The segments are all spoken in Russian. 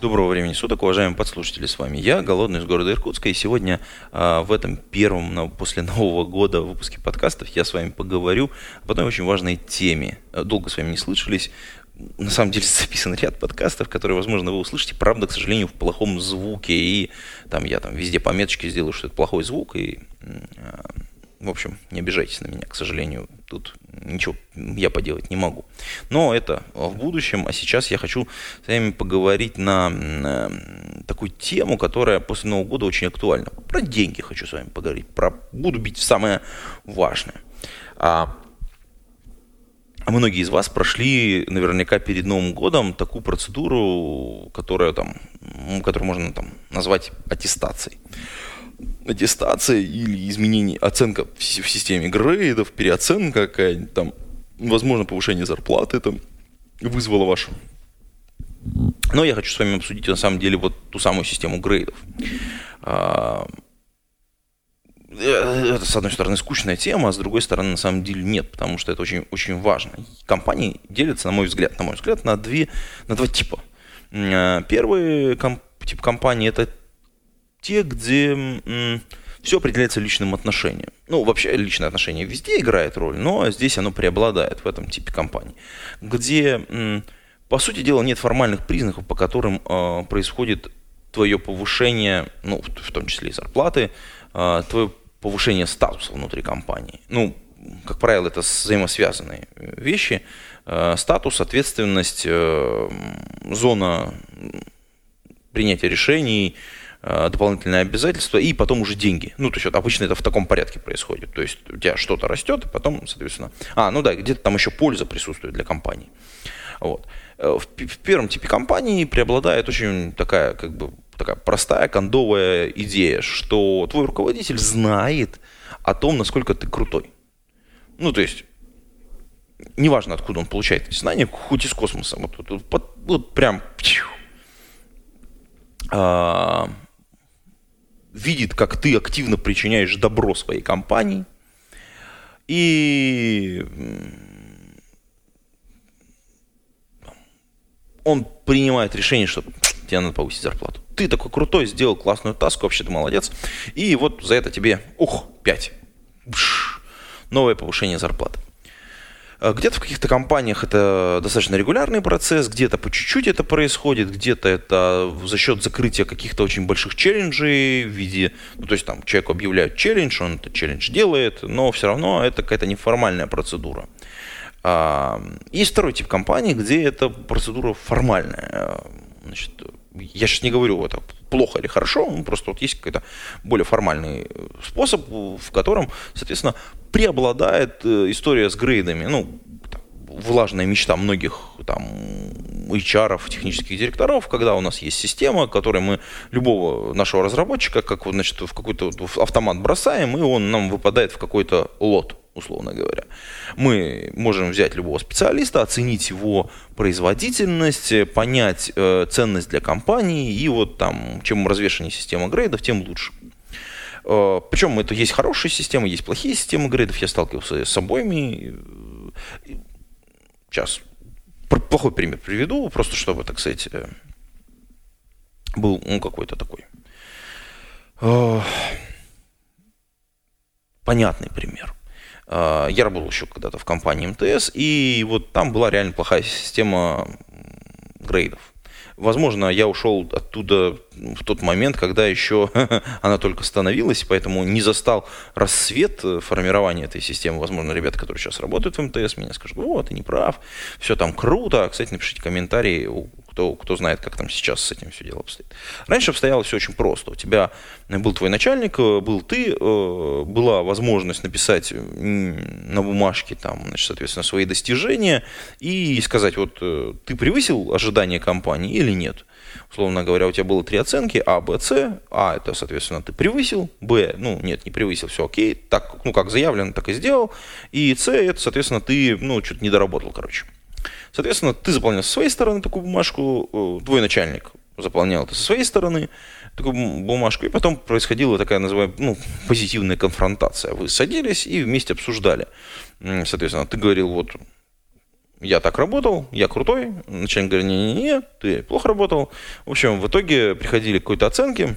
Доброго времени суток, уважаемые подслушатели, с вами я, Голодный из города Иркутска, и сегодня а, в этом первом после Нового года выпуске подкастов я с вами поговорю об одной очень важной теме. Э, Долго с вами не слышались, на самом деле записан ряд подкастов, которые, возможно, вы услышите, правда, к сожалению, в плохом звуке, и там я там везде пометочки сделаю, что это плохой звук, и а, в общем, не обижайтесь на меня, к сожалению, тут ничего я поделать не могу. Но это в будущем, а сейчас я хочу с вами поговорить на м, э, такую тему, которая после Нового года очень актуальна. Про деньги хочу с вами поговорить, про буду бить самое важное. А, а многие из вас прошли наверняка перед Новым годом такую процедуру, которая там, которую можно там назвать аттестацией аттестация или изменение, оценка в си- в системе грейдов, переоценка какая-нибудь там, возможно, повышение зарплаты там вызвало вашу. Но я хочу с вами обсудить на самом деле вот ту самую систему грейдов. А, э, Это, с одной стороны, скучная тема, а с другой стороны, на самом деле нет, потому что это очень, очень важно. Компании делятся, на мой взгляд, на мой взгляд, на, две, на два типа. Э, Первый комп- тип компании – это те, где все определяется личным отношением. Ну, вообще личное отношение везде играет роль, но здесь оно преобладает в этом типе компаний, где, по сути дела, нет формальных признаков, по которым э, происходит твое повышение, ну, в, том числе и зарплаты, э, твое повышение статуса внутри компании. Ну, как правило, это взаимосвязанные э, вещи. Э, статус, ответственность, э, зона принятия решений, дополнительные обязательства и потом уже деньги. Ну, то есть обычно это в таком порядке происходит. То есть у тебя что-то растет, потом, соответственно... А, ну да, где-то там еще польза присутствует для компании. Вот. Э, В, в первом типе компании преобладает очень такая, как бы, такая простая кондовая идея, что твой руководитель знает о том, насколько ты крутой. Ну, то есть, неважно, откуда он получает эти знания, хоть из космоса. Вот, вот, вот, вот прям а, видит, как ты активно причиняешь добро своей компании, и он принимает решение, что тебе надо повысить зарплату. Ты такой крутой, сделал классную таску, вообще ты молодец. И вот за это тебе, ух, 5. Новое повышение зарплаты. А Где-то в каких-то компаниях это достаточно регулярный процесс, где-то по чуть-чуть это происходит, где-то это за счет закрытия каких-то очень больших челленджей в виде, ну то есть там человеку объявляют челлендж, он этот челлендж делает, но все равно это какая-то неформальная процедура. А, Есть второй тип компаний, где эта процедура формальная. А, Значит, я сейчас не говорю, это плохо или хорошо, ну, просто вот есть какой-то более формальный э, способ, в котором, соответственно, преобладает э, история с грейдами. Ну, влажная мечта многих там HR, технических директоров, когда у нас есть система, которой мы любого нашего разработчика, как вот, значит, в какой-то автомат бросаем, и он нам выпадает в какой-то лот условно говоря. Мы можем взять любого специалиста, оценить его производительность, понять э, ценность для компании, и вот там, чем развешеннее система грейдов, тем лучше. Э, Причем это есть хорошие системы, есть плохие системы грейдов, я сталкивался с обоими. Сейчас плохой пример приведу, просто чтобы, так сказать, э, был ну, какой-то такой понятный пример. Э, Я работал еще когда-то в компании МТС, и вот там была реально плохая система грейдов. Возможно, я ушел оттуда в тот момент, когда еще она только становилась, поэтому не застал рассвет э, формирования этой системы. Возможно, ребята, которые сейчас работают в МТС, меня скажут, о, ты не прав, все там круто. Кстати, напишите комментарии, кто, кто знает, как там сейчас с этим все дело обстоит. Раньше обстояло все очень просто. У тебя был твой начальник, э, был ты, э, была возможность написать на бумажке, там, значит, соответственно, свои достижения и сказать, вот ты превысил ожидания компании или нет. Условно говоря, у тебя было три оценки, А, Б, С. А это, соответственно, ты превысил, Б, ну, нет, не превысил, все окей, так, ну, как заявлено, так и сделал. И С, это, соответственно, ты, ну, что-то не доработал, короче. Соответственно, ты заполнял со своей стороны такую бумажку, э, твой начальник заполнял это со своей стороны, такую бумажку, и потом происходила такая, называемая, ну, позитивная конфронтация. Вы садились и вместе обсуждали. Соответственно, ты говорил, вот, я так работал, я крутой. Начальник говорит, не-не-не, ты плохо работал. В общем, в итоге приходили к какой-то оценке,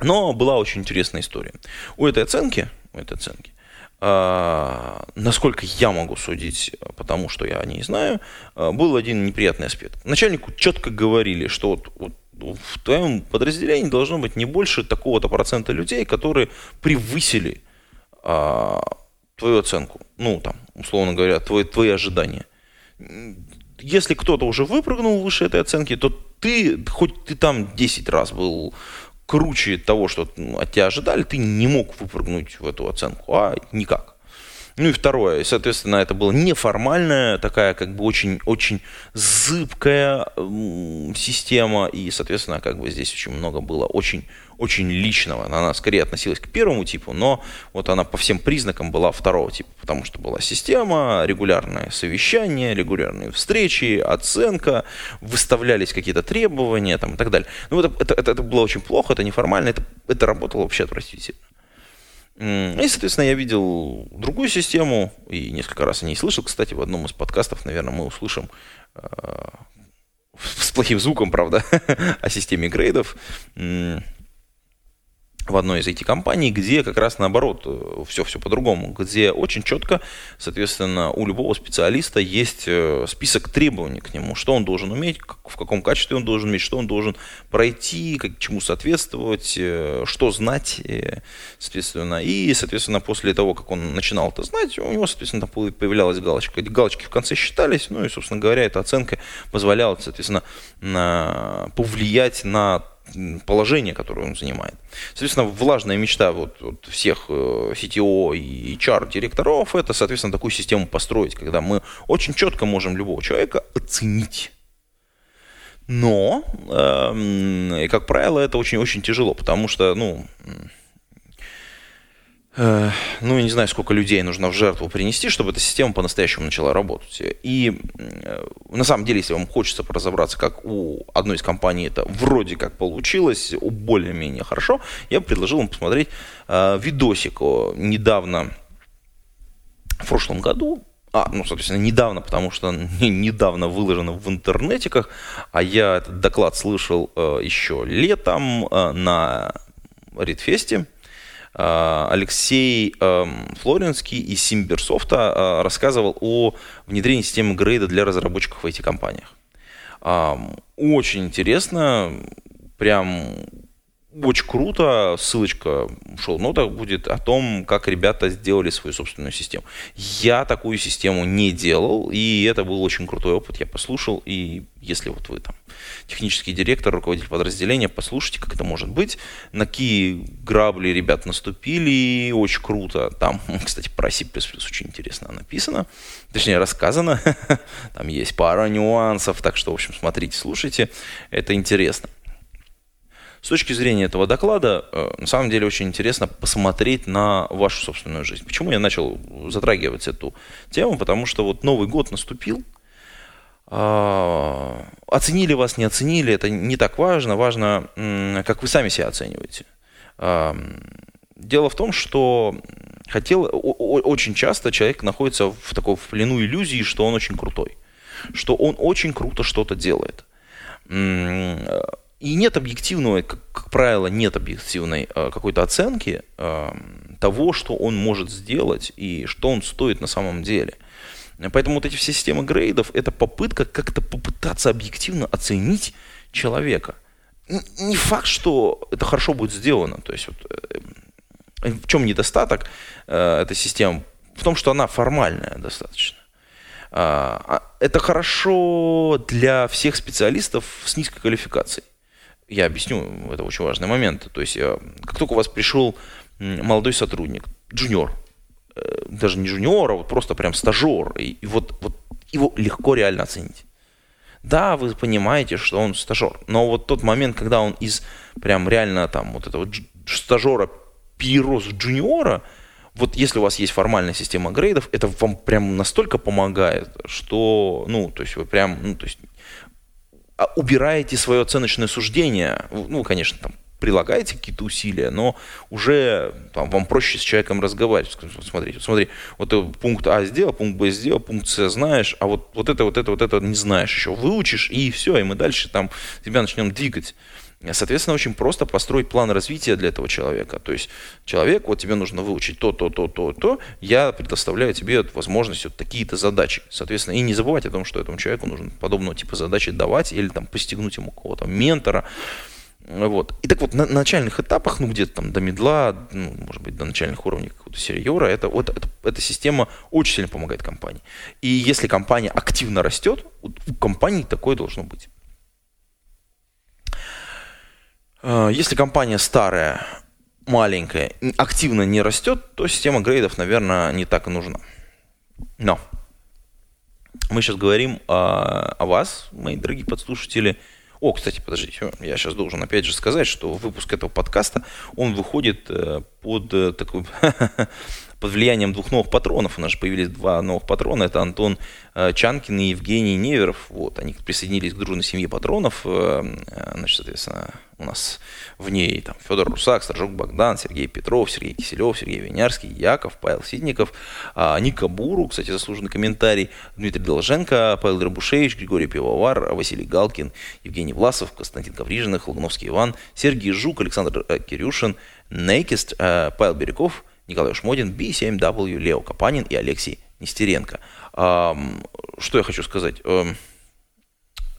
но была очень интересная история. У этой оценки, у этой оценки, а, насколько я могу судить, потому что я не знаю, а, был один неприятный аспект. Начальнику четко говорили, что вот, вот в твоем подразделении должно быть не больше такого-то процента людей, которые превысили а, твою оценку. Ну, там, условно говоря, твои, твои ожидания. Если кто-то уже выпрыгнул выше этой оценки, то ты, хоть ты там 10 раз был круче того, что ну, от тебя ожидали, ты не мог выпрыгнуть в эту оценку, а никак. Ну и второе, соответственно, это была неформальная, такая как бы очень-очень зыбкая система, и, соответственно, как бы здесь очень много было очень очень личного. Она скорее относилась к первому типу, но вот она по всем признакам была второго типа, потому что была система, регулярное совещание, регулярные встречи, оценка, выставлялись какие-то требования там, и так далее. Ну, это, это, это, это было очень плохо, это неформально, это, это работало вообще отвратительно. И, соответственно, я видел другую систему, и несколько раз о ней слышал. Кстати, в одном из подкастов, наверное, мы услышим э, с плохим звуком, правда, о системе грейдов в одной из IT-компаний, где как раз наоборот все-все э, по-другому, где очень четко, соответственно, у любого специалиста есть э, список требований к нему, что он должен уметь, в каком качестве он должен уметь, что он должен пройти, как, чему соответствовать, э, что знать, соответственно. И, соответственно, после того, как он начинал это знать, у него, соответственно, появлялась галочка. Эти галочки в конце считались, ну и, собственно говоря, эта оценка позволяла, соответственно, повлиять на положение, которое он занимает. Соответственно, влажная мечта вот, вот всех э, CTO и HR-директоров это, соответственно, такую систему построить, когда мы очень четко можем любого человека оценить. Но, э, как правило, это очень-очень тяжело, потому что, ну, ну, я не знаю, сколько людей нужно в жертву принести, чтобы эта система по-настоящему начала работать. И э, на самом деле, если вам хочется разобраться, как у одной из компаний это вроде как получилось, у более-менее хорошо, я бы предложил вам посмотреть э, видосик недавно, в прошлом году, а, ну, соответственно, недавно, потому что недавно выложено в интернетиках, а я этот доклад слышал э, еще летом э, на Ридфесте. А, Алексей эм, Флоренский из Симберсофта а, рассказывал о внедрении системы грейда для разработчиков в IT-компаниях. Очень интересно, прям очень круто. Ссылочка в шоу-нотах будет о том, как ребята сделали свою собственную систему. Я такую систему не делал, и это был очень крутой опыт. Я послушал, и если вот вы там технический директор, руководитель подразделения, послушайте, как это может быть. На какие грабли ребят наступили, очень круто. Там, кстати, про C++ очень интересно написано, точнее рассказано. Там есть пара нюансов, так что, в общем, смотрите, слушайте, это интересно. С точки зрения этого доклада, э, на самом деле очень интересно посмотреть на вашу собственную жизнь. Почему я начал затрагивать эту тему? Потому что вот Новый год наступил, а, оценили вас, не оценили, это не так важно. Важно, как вы сами себя оцениваете. А, дело в том, что хотел, очень часто человек находится в таком в плену иллюзии, что он очень крутой, что он очень круто что-то делает. И нет объективного, как, как правило, нет объективной э, какой-то оценки э, того, что он может сделать и что он стоит на самом деле. Поэтому вот эти все системы грейдов – это попытка как-то попытаться объективно оценить человека. Не факт, что это хорошо будет сделано. То есть вот, э, в чем недостаток э, этой системы? В том, что она формальная достаточно. А, а, это хорошо для всех специалистов с низкой квалификацией. Я объясню, это очень важный момент. То есть, э, как только у вас пришел молодой сотрудник, джуниор, э, даже не джуниор, а вот просто прям стажер, и, вот, вот его легко реально оценить. Да, вы понимаете, что он стажер, но вот тот момент, когда он из прям реально там вот этого стажера перерос в джуниора, вот если у вас есть формальная система грейдов, это вам прям настолько помогает, что, ну, то есть вы прям, ну, то есть убираете свое оценочное суждение, ну, конечно, там, прилагаете какие-то усилия, но уже там, вам проще с человеком разговаривать. Смотрите, вот смотри, вот пункт А сделал, пункт Б сделал, пункт С знаешь, а вот, вот это, вот это, вот это не знаешь еще. Выучишь, и все, и мы дальше там тебя начнем двигать. Соответственно, очень просто построить план развития для этого человека. То есть человек, вот тебе нужно выучить то, то, то, то, то, я предоставляю тебе возможность вот такие-то задачи. Соответственно, и не забывать о том, что этому человеку нужно подобного типа задачи давать или там постигнуть ему кого-то ментора, вот. И так вот, на начальных этапах, ну, где-то там до медла, ну, может быть, до начальных уровней какого-то серьера, это, вот, это, эта система очень сильно помогает компании. И если компания активно растет, у, у компании такое должно быть. А, если компания старая, маленькая, активно не растет, то система грейдов, наверное, не так и нужна. Но мы сейчас говорим о, о вас, мои дорогие подслушатели, о, кстати, подождите, я сейчас должен опять же сказать, что выпуск этого подкаста, он выходит э, под э, такой под влиянием двух новых патронов. У нас же появились два новых патрона. Это Антон э, Чанкин и Евгений Неверов. Вот, они присоединились к дружной семье патронов. Э, э, значит, соответственно, у нас в ней там Федор Русак, Сторожок Богдан, Сергей Петров, Сергей Киселев, Сергей Винярский, Яков, Павел Сидников, а, Ника Буру, кстати, заслуженный комментарий, Дмитрий Долженко, Павел Драбушевич, Григорий Пивовар, Василий Галкин, Евгений Власов, Константин Коврижин, Логновский Иван, Сергей Жук, Александр Кирюшин, Нейкист, Павел Бирюков, Николай Шмодин, B7W, Лео Капанин и Алексей Нестеренко. Что я хочу сказать?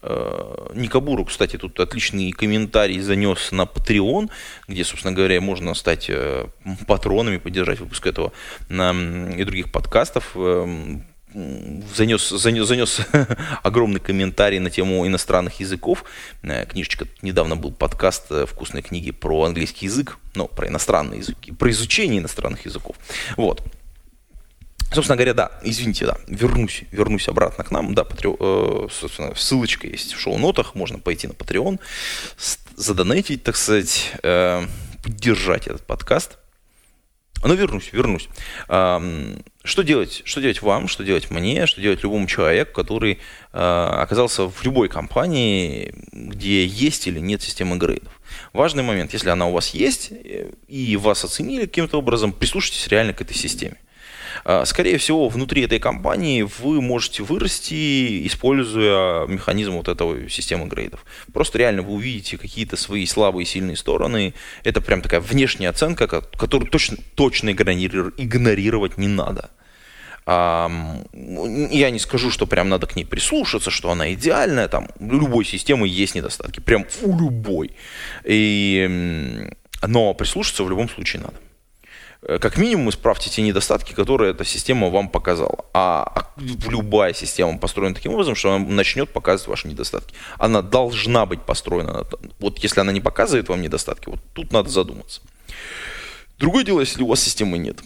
Э, Никабуру, кстати, тут отличный комментарий занес на Patreon, где, собственно говоря, можно стать э, патронами, поддержать выпуск этого и других подкастов занес, занес, занес огромный комментарий на тему иностранных языков. Э, книжечка, недавно был подкаст э, «Вкусные книги» про английский язык, ну, про иностранные языки, про изучение иностранных языков. Вот. Собственно говоря, да, извините, да, вернусь, вернусь обратно к нам, да, патри... э, собственно, ссылочка есть в шоу-нотах, можно пойти на Patreon, задонатить, так сказать, э, поддержать этот подкаст. Но вернусь, вернусь. Что делать? Что делать вам, что делать мне, что делать любому человеку, который а, оказался в любой компании, где есть или нет системы грейдов? Важный момент, если она у вас есть э, и вас оценили каким-то образом, прислушайтесь реально к этой системе. А, скорее всего, внутри этой компании вы можете вырасти, используя механизм вот этого системы грейдов. Просто реально вы увидите какие-то свои слабые и сильные стороны. Это прям такая внешняя оценка, которую точно, точно игнорировать не надо. Я не скажу, что прям надо к ней прислушаться, что она идеальная. Там у любой системы есть недостатки. Прям у любой. И, но прислушаться в любом случае надо. Э, как минимум исправьте те недостатки, которые эта система вам показала. А, а любая система построена таким образом, что она начнет показывать ваши недостатки. Она должна быть построена. Вот если она не показывает вам недостатки, вот тут надо задуматься. Другое дело, если у вас системы нет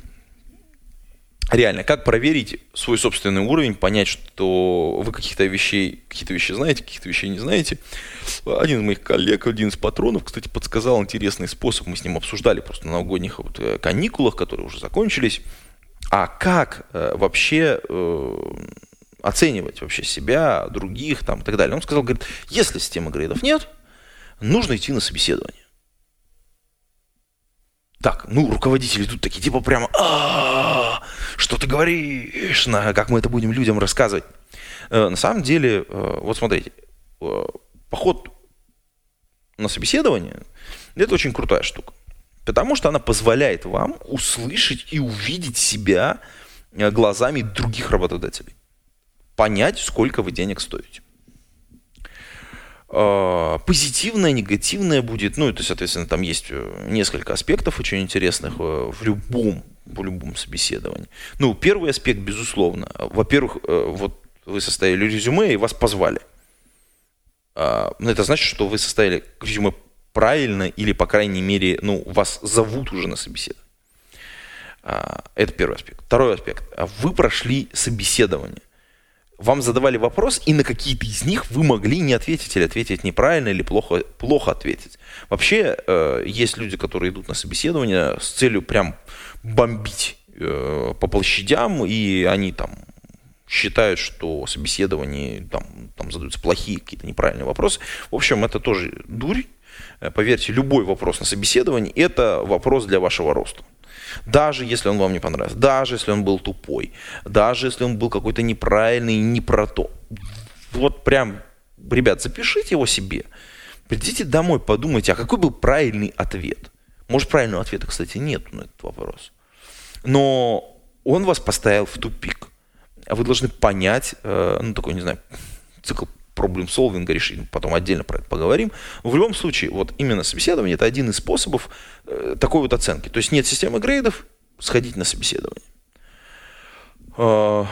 реально, как проверить свой собственный уровень, понять, что вы каких-то вещей, какие-то вещи знаете, каких-то вещей не знаете. Один из моих коллег, один из патронов, кстати, подсказал интересный способ. Мы с ним обсуждали просто на новогодних вот э, каникулах, которые уже закончились. А как э, вообще э, оценивать вообще себя, других там и так далее. Он сказал, говорит, если системы грейдов нет, нужно идти на собеседование. Так, ну, руководители тут такие, типа прямо, что ты говоришь, на, как мы это будем людям рассказывать. Э, на самом деле, э, вот смотрите, э, поход на собеседование – это очень крутая штука. Потому что она позволяет вам услышать и увидеть себя глазами других работодателей. Понять, сколько вы денег стоите. Позитивное, негативное будет, ну, это, соответственно, там есть несколько аспектов очень интересных в любом в любом собеседовании. Ну, первый аспект, безусловно. Во-первых, э, вот вы составили резюме и вас позвали. А, ну, это значит, что вы составили резюме правильно или, по крайней мере, ну, вас зовут уже на собеседование. А, это первый аспект. Второй аспект. Вы прошли собеседование. Вам задавали вопрос, и на какие-то из них вы могли не ответить или ответить неправильно, или плохо, плохо ответить. Вообще, э, есть люди, которые идут на собеседование с целью прям бомбить э, по площадям, и они там считают, что собеседование там, там задаются плохие какие-то неправильные вопросы. В общем, это тоже дурь. Э, поверьте, любой вопрос на собеседовании – это вопрос для вашего роста. Даже если он вам не понравился, даже если он был тупой, даже если он был какой-то неправильный, не про то. Вот прям, ребят, запишите его себе. Придите домой, подумайте, а какой был правильный ответ? Может, правильного ответа, кстати, нет на этот вопрос. Но он вас поставил в тупик. А вы должны понять, э, ну, такой, не знаю, цикл проблем солвинга решить, потом отдельно про это поговорим. В любом случае, вот именно собеседование это один из способов э, такой вот оценки. То есть нет системы грейдов, сходить на собеседование. А,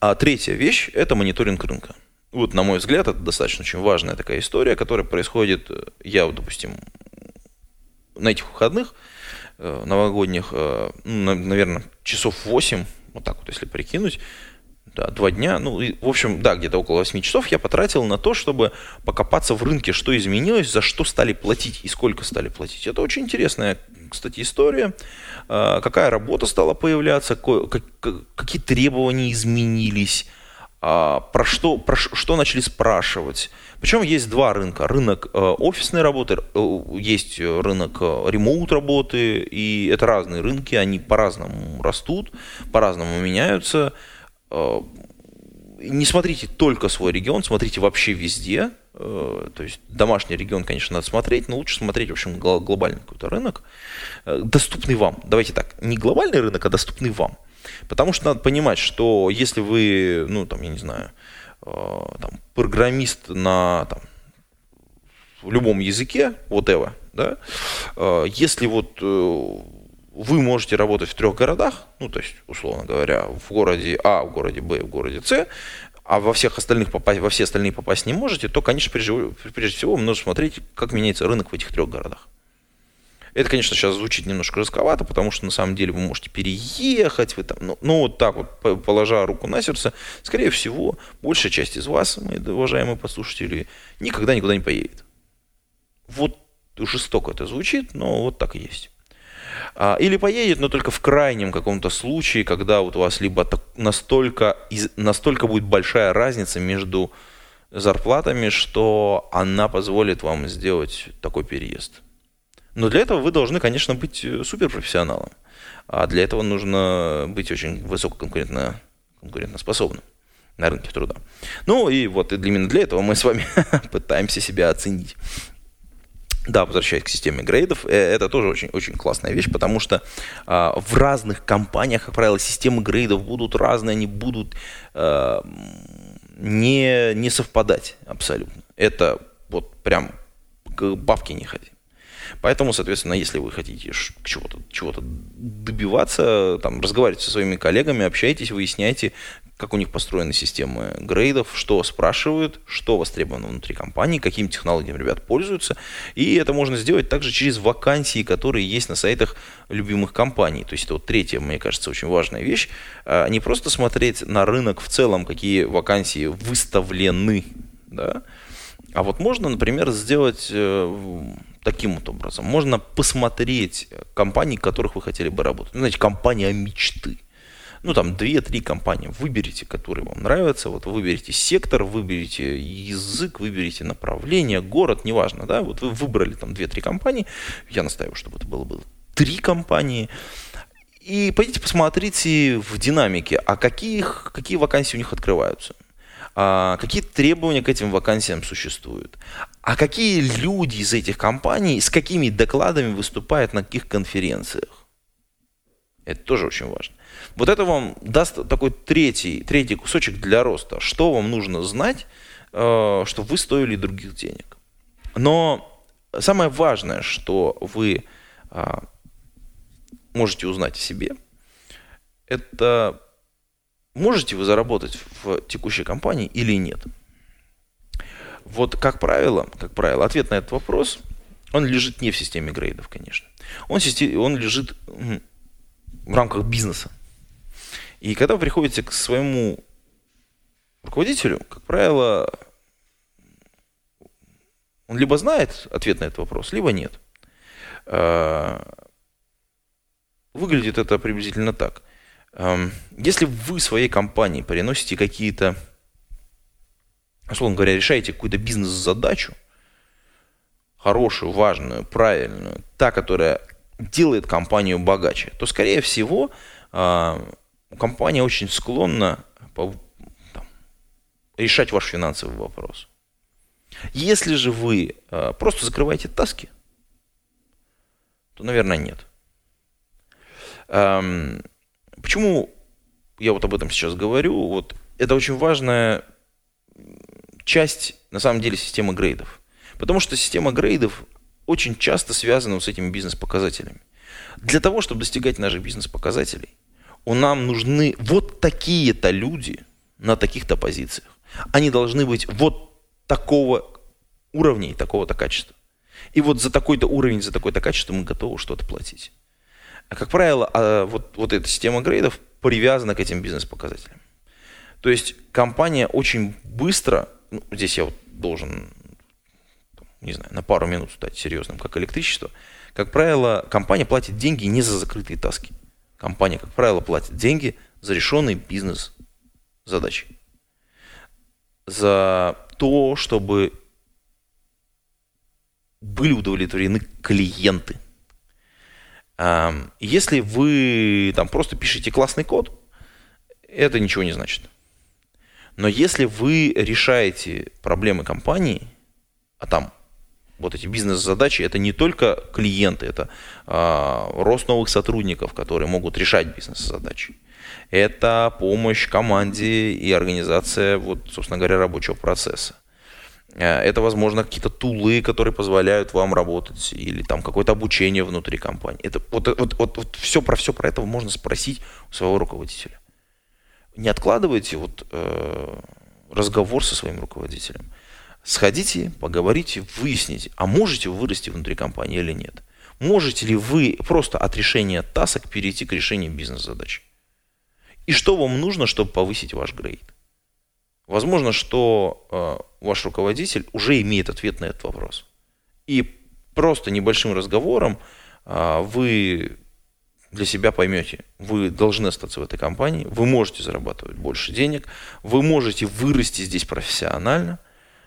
а третья вещь – это мониторинг рынка. Вот, на мой взгляд, это достаточно очень важная такая история, которая происходит, э, я, допустим, на этих выходных э, новогодних, э, ну, наверное, часов 8, вот так вот, если прикинуть, да, два дня, ну, и, в общем, да, где-то около 8 часов я потратил на то, чтобы покопаться в рынке, что изменилось, за что стали платить и сколько стали платить. Это очень интересная, кстати, история. А, какая работа стала появляться, какие требования изменились, а, про что, про что начали спрашивать. Причем есть два рынка. Рынок э, офисной работы, э, есть рынок э, ремоут работы, и это разные рынки, они по-разному растут, по-разному меняются. Э, не смотрите только свой регион, смотрите вообще везде. Э, то есть домашний регион, конечно, надо смотреть, но лучше смотреть, в общем, глобальный какой-то рынок, э, доступный вам. Давайте так, не глобальный рынок, а доступный вам. Потому что надо понимать, что если вы, ну, там, я не знаю, там, программист на там, в любом языке, whatever, да, если вот вы можете работать в трех городах, ну, то есть, условно говоря, в городе А, в городе Б, в городе С, а во всех остальных попасть, во все остальные попасть не можете, то, конечно, прежде, прежде всего, нужно смотреть, как меняется рынок в этих трех городах. Это, конечно, сейчас звучит немножко рисковато, потому что на самом деле вы можете переехать, вы там, ну, ну вот так вот, положа руку на сердце, скорее всего, большая часть из вас, мои уважаемые послушатели, никогда никуда не поедет. Вот жестоко это звучит, но вот так и есть. А, или поедет, но только в крайнем каком-то случае, когда вот у вас либо настолько, настолько будет большая разница между зарплатами, что она позволит вам сделать такой переезд. Но для этого вы должны, конечно, быть э, суперпрофессионалом. А для этого нужно быть очень высококонкурентно конкурентоспособным на рынке труда. Ну и вот именно для этого мы с вами пытаемся себя оценить. Да, возвращаясь к системе грейдов, э, это тоже очень, очень классная вещь, потому что э, в разных компаниях, как правило, системы грейдов будут разные, они будут э, не, не совпадать абсолютно. Это вот прям к бабке не ходи. Поэтому, соответственно, если вы хотите чего-то чего добиваться, там, разговаривайте со своими коллегами, общайтесь, выясняйте, как у них построены системы грейдов, что спрашивают, что востребовано внутри компании, какими технологиями ребят пользуются. И это можно сделать также через вакансии, которые есть на сайтах любимых компаний. То есть это вот третья, мне кажется, очень важная вещь. А, не просто смотреть на рынок в целом, какие вакансии выставлены, да, а вот можно, например, сделать э, таким вот образом. Можно посмотреть компании, в которых вы хотели бы работать. Ну, знаете, компания мечты ну там 2-3 компании, выберите, которые вам нравятся, вот выберите сектор, выберите язык, выберите направление, город, неважно, да, вот вы выбрали там 2-3 компании, я настаиваю, чтобы это было, было 3 компании, и пойдите посмотрите в динамике, а каких, какие вакансии у них открываются. А какие требования к этим вакансиям существуют, а какие люди из этих компаний с какими докладами выступают на каких конференциях. Это тоже очень важно. Вот это вам даст такой третий, третий кусочек для роста. Что вам нужно знать, э, чтобы вы стоили других денег. Но самое важное, что вы а, можете узнать о себе, это можете вы заработать в текущей компании или нет. Вот как правило, как правило, ответ на этот вопрос, он лежит не в системе грейдов, конечно. Он, он лежит в рамках бизнеса. И когда вы приходите к своему руководителю, как правило, он либо знает ответ на этот вопрос, либо нет. А, выглядит это приблизительно так. Если вы своей компании переносите какие-то, условно говоря, решаете какую-то бизнес-задачу, хорошую, важную, правильную, та, которая делает компанию богаче, то, скорее всего, а, компания очень склонна решать ваш финансовый вопрос. Если же вы а, просто закрываете таски, то, наверное, нет. Почему я вот об этом сейчас говорю? Вот это очень важная часть, на самом деле, системы грейдов. Потому что система грейдов очень часто связана с этими бизнес-показателями. Для того, чтобы достигать наших бизнес-показателей, у нам нужны вот такие-то люди на таких-то позициях. Они должны быть вот такого уровня и такого-то качества. И вот за такой-то уровень, за такое-то качество мы готовы что-то платить. А как правило, а, вот, вот эта система грейдов привязана к этим бизнес-показателям. То есть компания очень быстро, ну, здесь я вот должен, не знаю, на пару минут стать серьезным, как электричество, как правило, компания платит деньги не за закрытые таски. Компания, как правило, платит деньги за решенные бизнес-задачи. За то, чтобы были удовлетворены клиенты. Если вы там просто пишете классный код, это ничего не значит. Но если вы решаете проблемы компании, а там вот эти бизнес-задачи, это не только клиенты, это э, рост новых сотрудников, которые могут решать бизнес-задачи. Это помощь команде и организация, вот, собственно говоря, рабочего процесса. Э, это, возможно, какие-то тулы, которые позволяют вам работать, или там какое-то обучение внутри компании. Это, вот, вот, вот, вот все про все про это можно спросить у своего руководителя. Не откладывайте вот, э, разговор со своим руководителем. Сходите, поговорите, выясните, а можете вы вырасти внутри компании или нет. Можете ли вы просто от решения тасок перейти к решению бизнес-задач? И что вам нужно, чтобы повысить ваш грейд? Возможно, что э, ваш руководитель уже имеет ответ на этот вопрос. И просто небольшим разговором э, вы для себя поймете, вы должны остаться в этой компании, вы можете зарабатывать больше денег, вы можете вырасти здесь профессионально,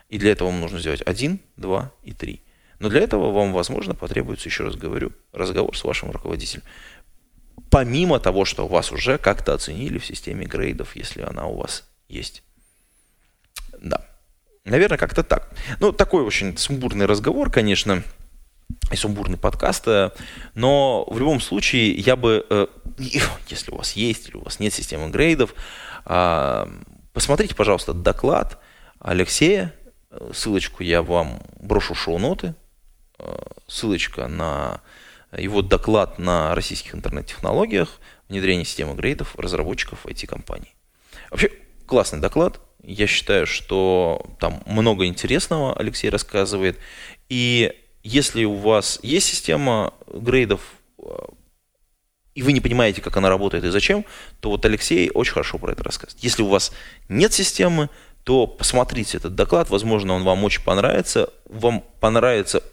и для этого вам нужно сделать один, два и три. Но для этого вам, возможно, потребуется, еще раз говорю, разговор с вашим руководителем. Помимо того, что вас уже как-то оценили в системе грейдов, если она у вас есть. Да. Наверное, как-то так. Ну, такой очень сумбурный разговор, конечно, и сумбурный подкаст, э, но в любом случае я бы, э, если у вас есть или у вас нет системы грейдов, а, посмотрите, пожалуйста, доклад Алексея, ссылочку я вам брошу в шоу-ноты, э, ссылочка на его доклад на российских интернет-технологиях, внедрение системы грейдов разработчиков IT-компаний. Вообще, классный доклад, я считаю, что там много интересного Алексей рассказывает. И если у вас есть система грейдов, и вы не понимаете, как она работает и зачем, то вот Алексей очень хорошо про это рассказывает. Если у вас нет системы, то посмотрите этот доклад, возможно, он вам очень понравится. Вам понравится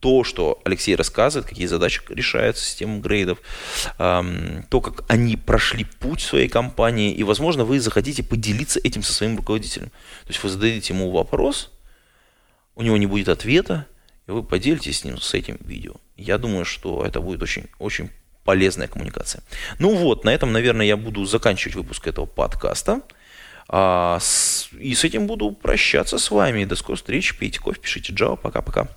то, что Алексей рассказывает, какие задачи решаются системой грейдов, то, как они прошли путь своей компании, и, возможно, вы захотите поделиться этим со своим руководителем. То есть вы зададите ему вопрос, у него не будет ответа, и вы поделитесь с ним с этим видео. Я думаю, что это будет очень, очень полезная коммуникация. Ну вот, на этом, наверное, я буду заканчивать выпуск этого подкаста. А, с, и с этим буду прощаться с вами. До скорой встречи. Пейте кофе, пишите Java. Пока-пока.